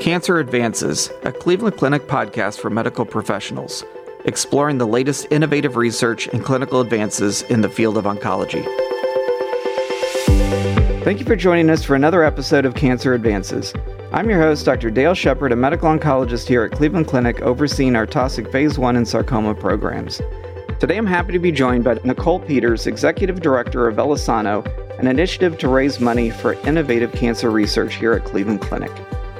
Cancer Advances, a Cleveland Clinic podcast for medical professionals, exploring the latest innovative research and clinical advances in the field of oncology. Thank you for joining us for another episode of Cancer Advances. I'm your host, Dr. Dale Shepard, a medical oncologist here at Cleveland Clinic, overseeing our Taussig Phase 1 and sarcoma programs. Today I'm happy to be joined by Nicole Peters, Executive Director of VeloSano, an initiative to raise money for innovative cancer research here at Cleveland Clinic.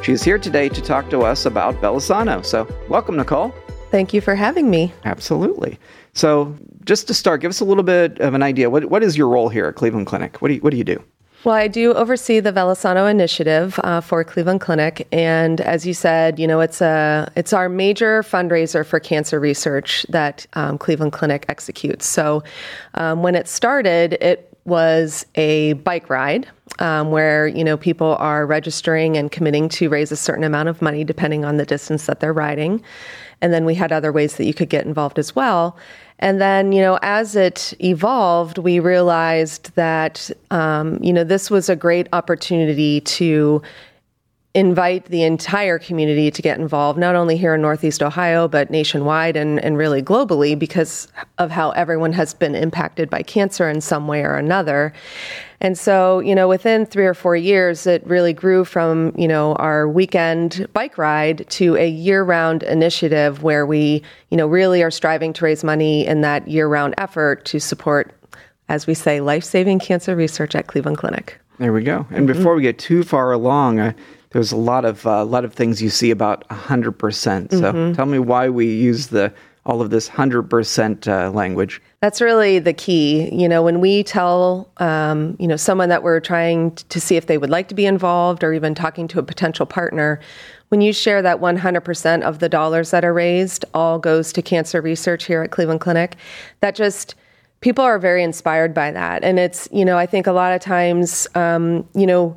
She's here today to talk to us about VeloSano. So, welcome, Nicole. Thank you for having me. Absolutely. So, just to start, give us a little bit of an idea. What, what is your role here at Cleveland Clinic? What do you, what do, you do? Well, I do oversee the VeloSano initiative uh, for Cleveland Clinic, and as you said, you know it's a it's our major fundraiser for cancer research that um, Cleveland Clinic executes. So, um, when it started, it was a bike ride um, where you know people are registering and committing to raise a certain amount of money depending on the distance that they're riding. And then we had other ways that you could get involved as well. And then you know as it evolved we realized that um, you know this was a great opportunity to invite the entire community to get involved, not only here in Northeast Ohio, but nationwide and, and really globally because of how everyone has been impacted by cancer in some way or another. And so, you know, within three or four years, it really grew from, you know, our weekend bike ride to a year round initiative where we, you know, really are striving to raise money in that year round effort to support, as we say, life saving cancer research at Cleveland Clinic. There we go. And mm-hmm. before we get too far along, I, there's a lot of a uh, lot of things you see about 100%. So mm-hmm. tell me why we use the all of this 100% uh, language. That's really the key. You know, when we tell, um, you know, someone that we're trying to see if they would like to be involved or even talking to a potential partner, when you share that 100% of the dollars that are raised all goes to cancer research here at Cleveland Clinic, that just people are very inspired by that. And it's, you know, I think a lot of times, um, you know,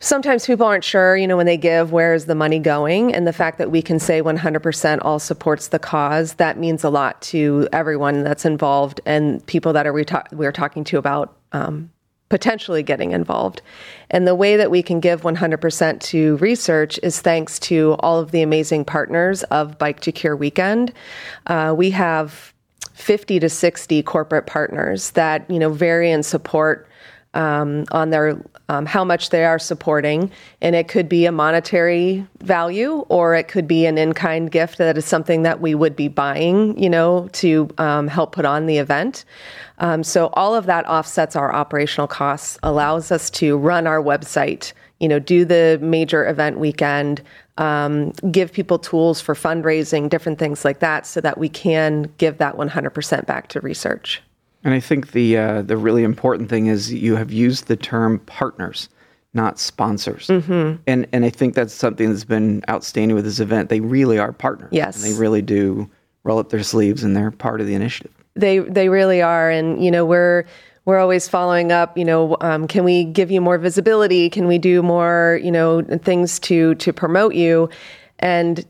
sometimes people aren't sure, you know, when they give, where is the money going? And the fact that we can say 100% all supports the cause, that means a lot to everyone that's involved and people that are we ta- we're talking to about um, potentially getting involved. And the way that we can give 100% to research is thanks to all of the amazing partners of Bike to Cure Weekend. Uh, we have 50 to 60 corporate partners that, you know, vary in support um, on their um, how much they are supporting, and it could be a monetary value or it could be an in-kind gift that is something that we would be buying, you know, to um, help put on the event. Um, so all of that offsets our operational costs, allows us to run our website, you know, do the major event weekend, um, give people tools for fundraising, different things like that, so that we can give that 100% back to research. And I think the uh, the really important thing is you have used the term partners, not sponsors. Mm-hmm. And and I think that's something that's been outstanding with this event. They really are partners. Yes, they really do roll up their sleeves and they're part of the initiative. They they really are, and you know we're we're always following up. You know, um, can we give you more visibility? Can we do more? You know, things to to promote you, and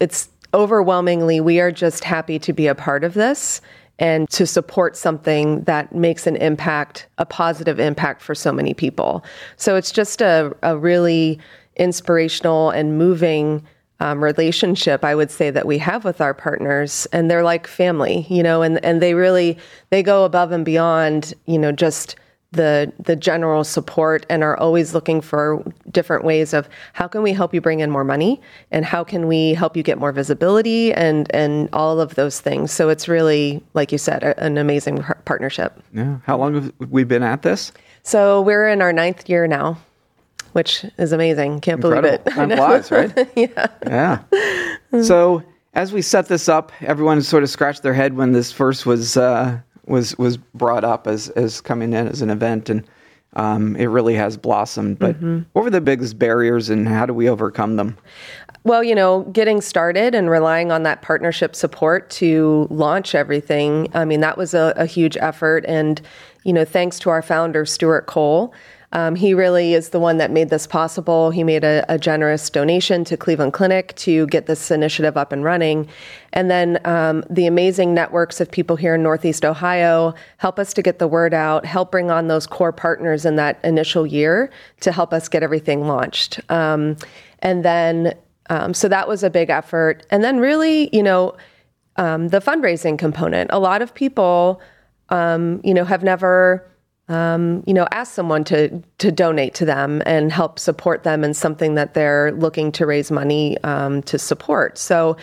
it's overwhelmingly we are just happy to be a part of this and to support something that makes an impact, a positive impact for so many people. So it's just a, a really inspirational and moving um, relationship I would say that we have with our partners and they're like family, you know, and, and they really they go above and beyond, you know, just the the general support and are always looking for different ways of how can we help you bring in more money and how can we help you get more visibility and and all of those things. So it's really like you said a, an amazing partnership. Yeah. How long have we been at this? So we're in our ninth year now which is amazing. Can't Incredible. believe it. Time flies right? Yeah. Yeah. So as we set this up everyone sort of scratched their head when this first was uh, was was brought up as as coming in as an event, and um, it really has blossomed. But mm-hmm. what were the biggest barriers, and how do we overcome them? Well, you know, getting started and relying on that partnership support to launch everything. I mean, that was a, a huge effort, and you know, thanks to our founder Stuart Cole. Um, he really is the one that made this possible. He made a, a, generous donation to Cleveland Clinic to get this initiative up and running. And then um, the amazing networks of people here in Northeast Ohio help us to get the word out, help bring on those core partners in that initial year to help us get everything launched. Um, and then, um, so that was a big effort. And then, really, you know, um, the fundraising component. A lot of people, um, you know, have never um, you know, ask someone to to donate to them and help support them in something that they're looking to raise money um, to support. So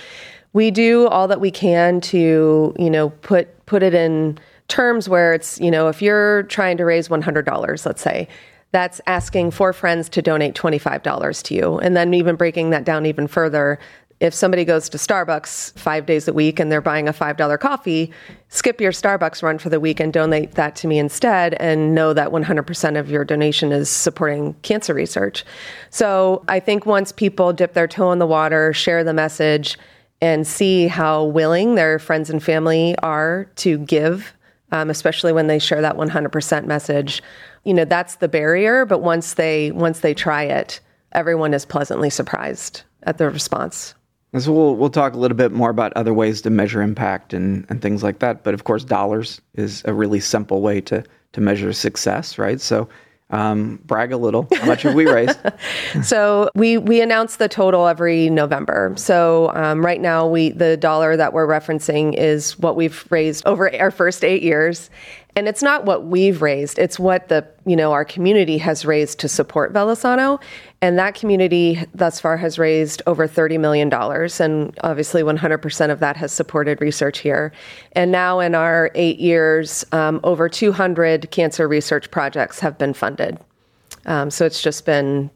we do all that we can to you know put put it in terms where it's you know if you're trying to raise one hundred dollars, let's say. That's asking four friends to donate $25 to you. And then even breaking that down even further, if somebody goes to Starbucks five days a week and they're buying a $5 coffee, skip your Starbucks run for the week and donate that to me instead and know that 100% of your donation is supporting cancer research. So I think once people dip their toe in the water, share the message, and see how willing their friends and family are to give, um, especially when they share that 100% message, you know, that's the barrier. But once they once they try it, everyone is pleasantly surprised at the response. And so we'll we'll talk a little bit more about other ways to measure impact and, and things like that. But of course, dollars is a really simple way to to measure success, right? So um, brag a little. How much have we raised? so we we announce the total every November. So um, right now, we the dollar that we're referencing is what we've raised over our first eight years, and it's not what we've raised; it's what the you know our community has raised to support Velosano, and that community thus far has raised over $30 million. And obviously, 100% of that has supported research here. And now, in our eight years, um, over 200 cancer research projects have been funded. Um, so it's just been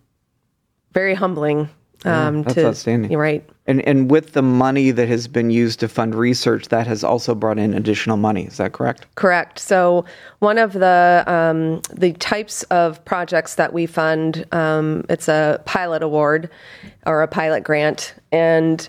very humbling um, yeah, that's to, outstanding. Right. And and with the money that has been used to fund research, that has also brought in additional money. Is that correct? Correct. So one of the um, the types of projects that we fund, um, it's a pilot award or a pilot grant, and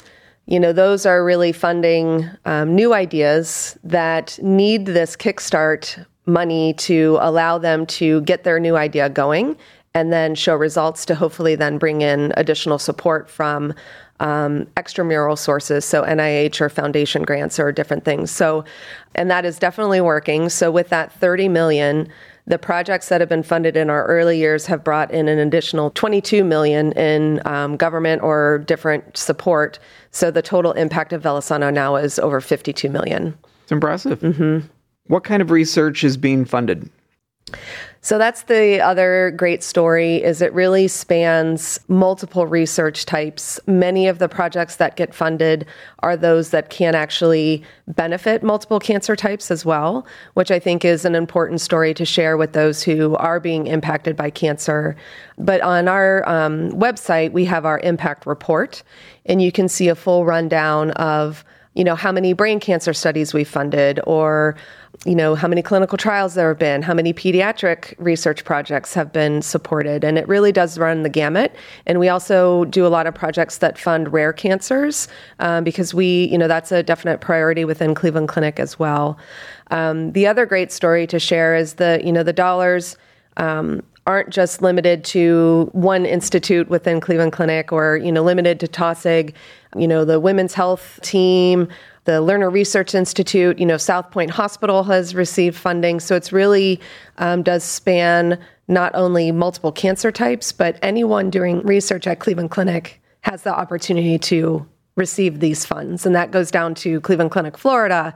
you know those are really funding um, new ideas that need this kickstart money to allow them to get their new idea going and then show results to hopefully then bring in additional support from um, extramural sources, so NIH or foundation grants or different things. So, and that is definitely working. So, with that 30 million, the projects that have been funded in our early years have brought in an additional 22 million in um, government or different support. So, the total impact of Velosano now is over 52 million. It's impressive. Mm-hmm. What kind of research is being funded? So that's the other great story is it really spans multiple research types. Many of the projects that get funded are those that can actually benefit multiple cancer types as well, which I think is an important story to share with those who are being impacted by cancer. But on our um, website, we have our impact report, and you can see a full rundown of you know how many brain cancer studies we funded or you know how many clinical trials there have been how many pediatric research projects have been supported. And it really does run the gamut. And we also do a lot of projects that fund rare cancers um, because we you know that's a definite priority within cleveland clinic as well. Um, the other great story to share is the you know the dollars um, aren't just limited to one institute within Cleveland Clinic or, you know, limited to Taussig. You know, the women's health team, the Lerner Research Institute, you know, South Pointe Hospital has received funding. So it's really um, does span not only multiple cancer types, but anyone doing research at Cleveland Clinic has the opportunity to receive these funds. And that goes down to Cleveland Clinic, Florida,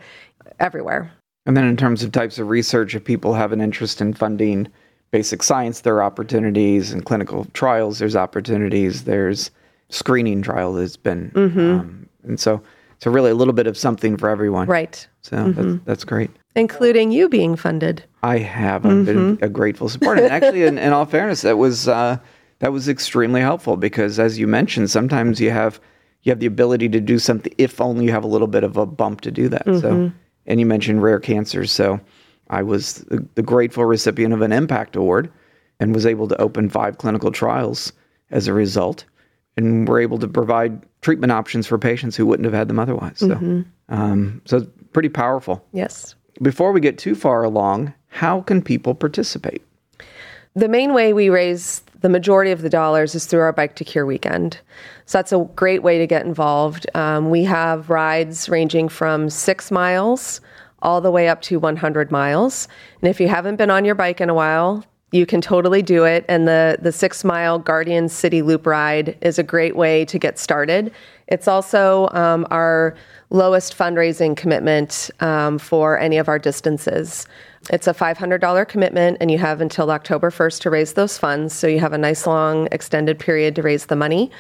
everywhere. And then in terms of types of research, if people have an interest in funding, basic science, there are opportunities. In clinical trials, there's opportunities. There's screening trial that's been, mm-hmm. um, and so so really a little bit of something for everyone. Right. So mm-hmm. that's, that's great. Including you being funded. I have. I've mm-hmm. been a grateful supporter. And actually, in, in, all fairness, that was uh, that was extremely helpful because, as you mentioned, sometimes you have you have the ability to do something if only you have a little bit of a bump to do that. So, mm-hmm. and you mentioned rare cancers, so I was the, grateful recipient of an impact award and was able to open five clinical trials as a result and were able to provide treatment options for patients who wouldn't have had them otherwise. So, mm-hmm. um, so it's pretty powerful. Yes. Before we get too far along, how can people participate? The main way we raise the majority of the dollars is through our Bike to Cure weekend. So that's a great way to get involved. Um, we have rides ranging from six miles all the way up to 100 miles. And if you haven't been on your bike in a while, you can totally do it. And the, the six mile Guardian City Loop ride is a great way to get started. It's also um, our lowest fundraising commitment um, for any of our distances. It's a $500 commitment, and you have until October 1st to raise those funds. So you have a nice long extended period to raise the money.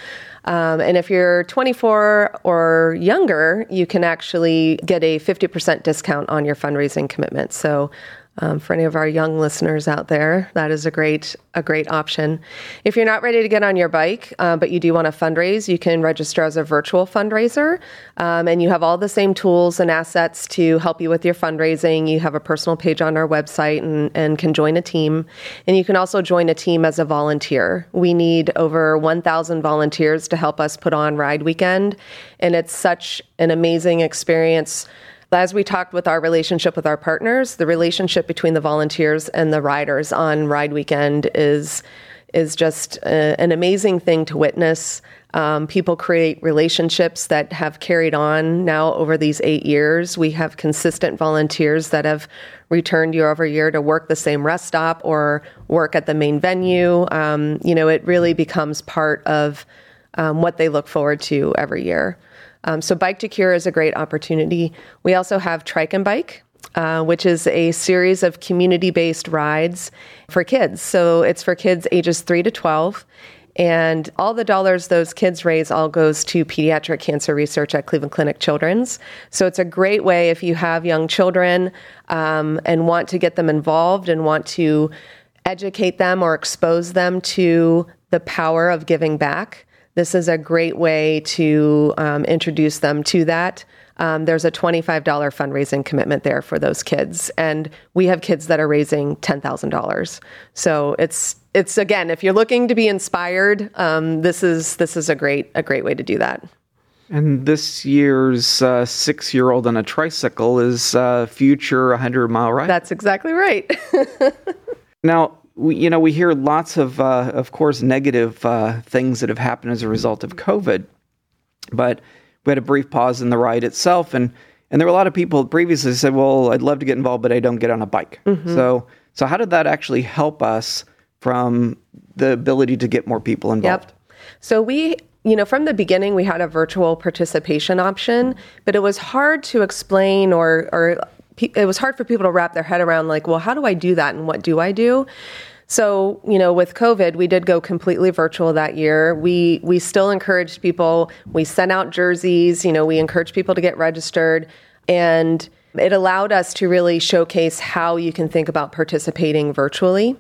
Um, and if you're 24 or younger, you can actually get a 50% discount on your fundraising commitment. So um, for any of our young listeners out there, that is a great a great option. If you're not ready to get on your bike, uh, but you do want to fundraise, you can register as a virtual fundraiser, um, and you have all the same tools and assets to help you with your fundraising. You have a personal page on our website and, and can join a team, and you can also join a team as a volunteer. We need over 1,000 volunteers to help us put on Ride Weekend, and it's such an amazing experience as we talked with our relationship with our partners, the relationship between the volunteers and the riders on Ride Weekend is is just a, an amazing thing to witness. Um, people create relationships that have carried on now over these eight years. We have consistent volunteers that have returned year over year to work the same rest stop or work at the main venue. Um, you know, it really becomes part of um, what they look forward to every year. Um, so Bike to Cure is a great opportunity. We also have Trike and Bike, uh, which is a series of community based rides for kids. So it's for kids ages 3 to 12. And all the dollars those kids raise all goes to pediatric cancer research at Cleveland Clinic Children's. So it's a great way if you have young children um, and want to get them involved and want to educate them or expose them to the power of giving back this is a great way to um, introduce them to that. Um, there's a $25 fundraising commitment there for those kids, and we have kids that are raising $10,000. So it's it's again, if you're looking to be inspired, um, this is this is a great a great way to do that. And this year's uh, six year old on a tricycle is uh, future 100 mile ride. That's exactly right. now, we, you know, we hear lots of, uh, of course, negative uh, things that have happened as a result of COVID. But we had a brief pause in the ride itself, and and there were a lot of people previously said, "Well, I'd love to get involved, but I don't get on a bike." Mm-hmm. So, so how did that actually help us from the ability to get more people involved? Yep. So we you know, from the beginning, we had a virtual participation option, but it was hard to explain or, or it was hard for people to wrap their head around like, well, how do I do that and what do I do? So, you know, with COVID, we did go completely virtual that year. We we still encouraged people. We sent out jerseys, you know, we encouraged people to get registered and it allowed us to really showcase how you can think about participating virtually.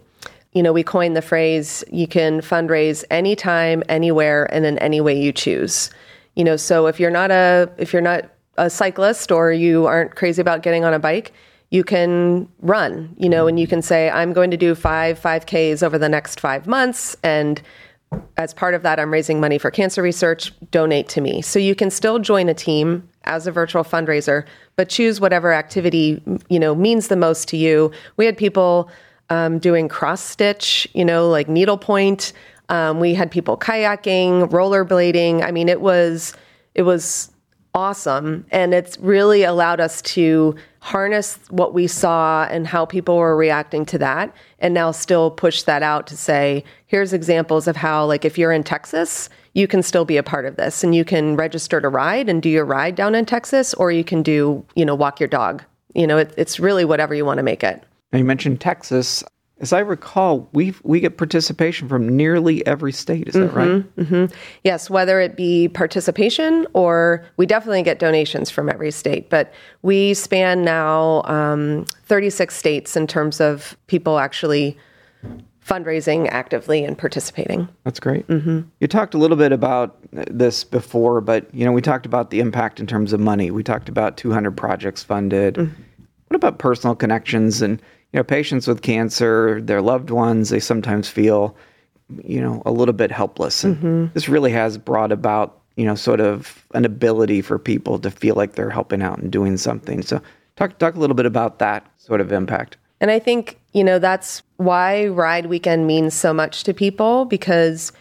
You know, we coined the phrase you can fundraise anytime, anywhere, and in any way you choose. You know, so if you're not a if you're not a cyclist or you aren't crazy about getting on a bike, you can run, you know, and you can say, I'm going to do five 5Ks over the next five months. And as part of that, I'm raising money for cancer research, donate to me. So you can still join a team as a virtual fundraiser, but choose whatever activity, you know, means the most to you. We had people um, doing cross stitch, you know, like needlepoint. Um, we had people kayaking, rollerblading. I mean, it was, it was awesome. And it's really allowed us to harness what we saw and how people were reacting to that and now still push that out to say here's examples of how like if you're in Texas you can still be a part of this and you can register to ride and do your ride down in Texas or you can do you know walk your dog. You know it, it's really whatever you want to make it. Now you mentioned Texas as I recall, we we get participation from nearly every state. Is that mm-hmm, right? Mm-hmm. Yes, whether it be participation or we definitely get donations from every state. But we span now um, 36 states in terms of people actually fundraising actively and participating. That's great. Mm-hmm. You talked a little bit about this before, but you know we talked about the impact in terms of money. We talked about 200 projects funded. Mm-hmm. What about personal connections and you know, patients with cancer, their loved ones, they sometimes feel, you know, a little bit helpless. And mm-hmm. this really has brought about, you know, sort of an ability for people to feel like they're helping out and doing something. So talk talk a little bit about that sort of impact. And I think you know, that's why Ride Weekend means so much to people because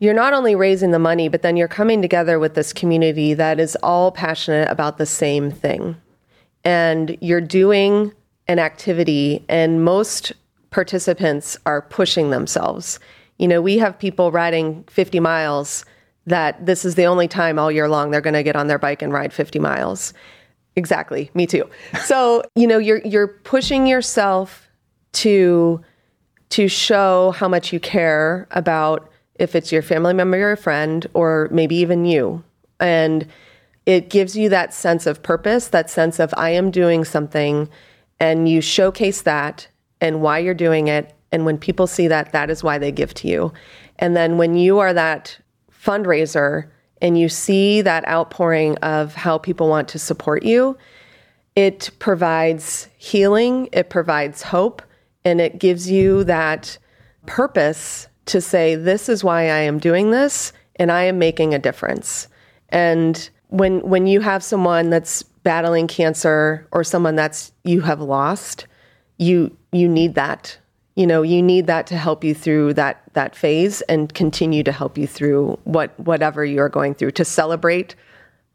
you're not only raising the money, but then you're coming together with this community that is all passionate about the same thing. And you're doing an activity, and most participants are pushing themselves. You know, we have people riding 50 miles that this is the only time all year long they're going to get on their bike and ride 50 miles. Exactly, me too. So, you know, you're you're pushing yourself to to show how much you care about if it's your family member or a friend or maybe even you. And it gives you that sense of purpose, that sense of I am doing something and you showcase that and why you're doing it and when people see that that is why they give to you. And then when you are that fundraiser and you see that outpouring of how people want to support you, it provides healing, it provides hope, and it gives you that purpose to say, This is why I am doing this, and I am making a difference. And when when you have someone that's battling cancer or someone that's you have lost, you you need that. You know you need that to help you through that that phase and continue to help you through what whatever you're going through to celebrate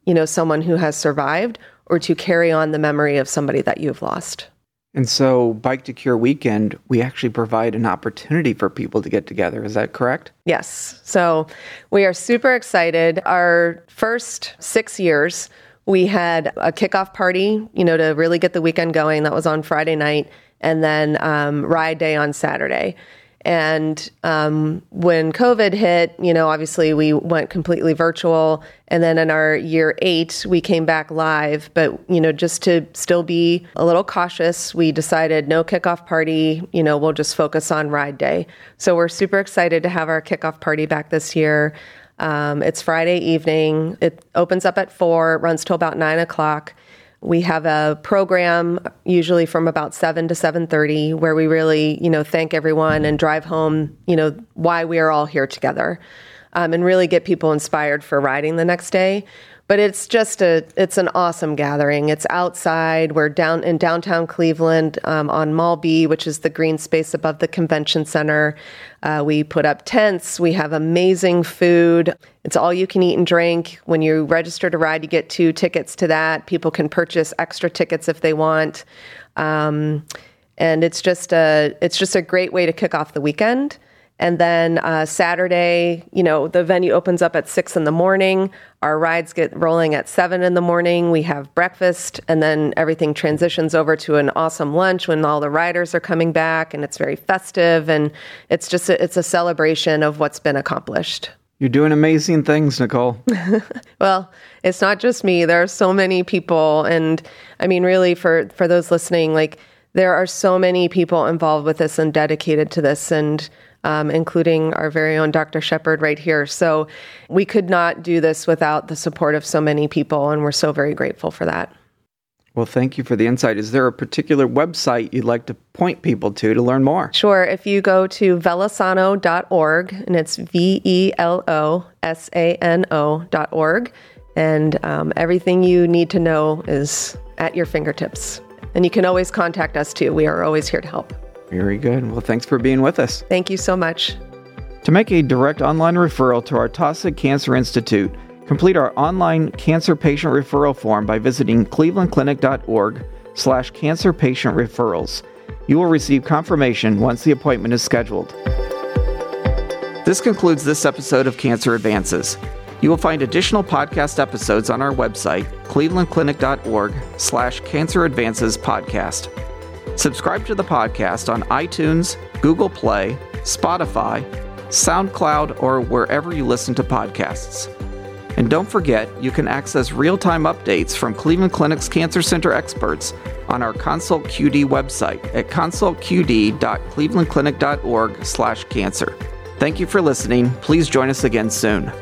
you know someone who has survived or to carry on the memory of somebody that you've lost and so bike to cure weekend we actually provide an opportunity for people to get together. Is that correct? Yes. So we are super excited. Our first six years we had a kickoff party you know to really get the weekend going. That was on friday night and then um, ride day on Saturday. And um, when COVID hit, you know, obviously we went completely virtual. And then in our year eight, we came back live. But, you know, just to still be a little cautious, we decided no kickoff party, you know, we'll just focus on ride day. So we're super excited to have our kickoff party back this year. Um, it's Friday evening. It opens up at four, runs till about nine o'clock. We have a program usually from about 7 to 7:30 where we really, you know, thank everyone and drive home, you know, why we are all here together. Um, and really get people inspired for riding the next day. But it's just a it's an awesome gathering. It's outside. We're down in downtown cleveland um, on mall b which is the green space above the convention center. Uh, we put up tents. We have amazing food. It's all you can eat and drink. When you register to ride you get two tickets to that. People can purchase extra tickets if they want. Um, and it's just a it's just a great way to kick off the weekend and then uh, Saturday, you know, the venue opens up at six in the morning. Our rides get rolling at seven in the morning. We have breakfast, and then everything transitions over to an awesome lunch when all the riders are coming back, and it's very festive. And it's just a, it's a celebration of what's been accomplished. You're doing amazing things, Nicole. well, it's not just me. There are so many people, and I mean, really, for for those listening, like there are so many people involved with this and dedicated to this, and um, including our very own Dr. Shepard right here. So we could not do this without the support of so many people, and we're so very grateful for that. Well, thank you for the insight. Is there a particular website you'd like to point people to to learn more? Sure. If you go to velosano.org, and it's V E L O S A N O.org, and um, everything you need to know is at your fingertips. And you can always contact us too. We are always here to help. Very good. Well, thanks for being with us. Thank you so much. To make a direct online referral to our Taussig Cancer Institute, complete our online cancer patient referral form by visiting clevelandclinic.org slash cancer patient referrals. You will receive confirmation once the appointment is scheduled. This concludes this episode of Cancer Advances. You will find additional podcast episodes on our website, clevelandclinic.org slash cancer advances podcast. Subscribe to the podcast on iTunes, Google Play, Spotify, SoundCloud, or wherever you listen to podcasts. And don't forget, you can access real-time updates from Cleveland Clinic's Cancer Center experts on our Consult QD website at consultqd.clevelandclinic.org/slash cancer. Thank you for listening. Please join us again soon.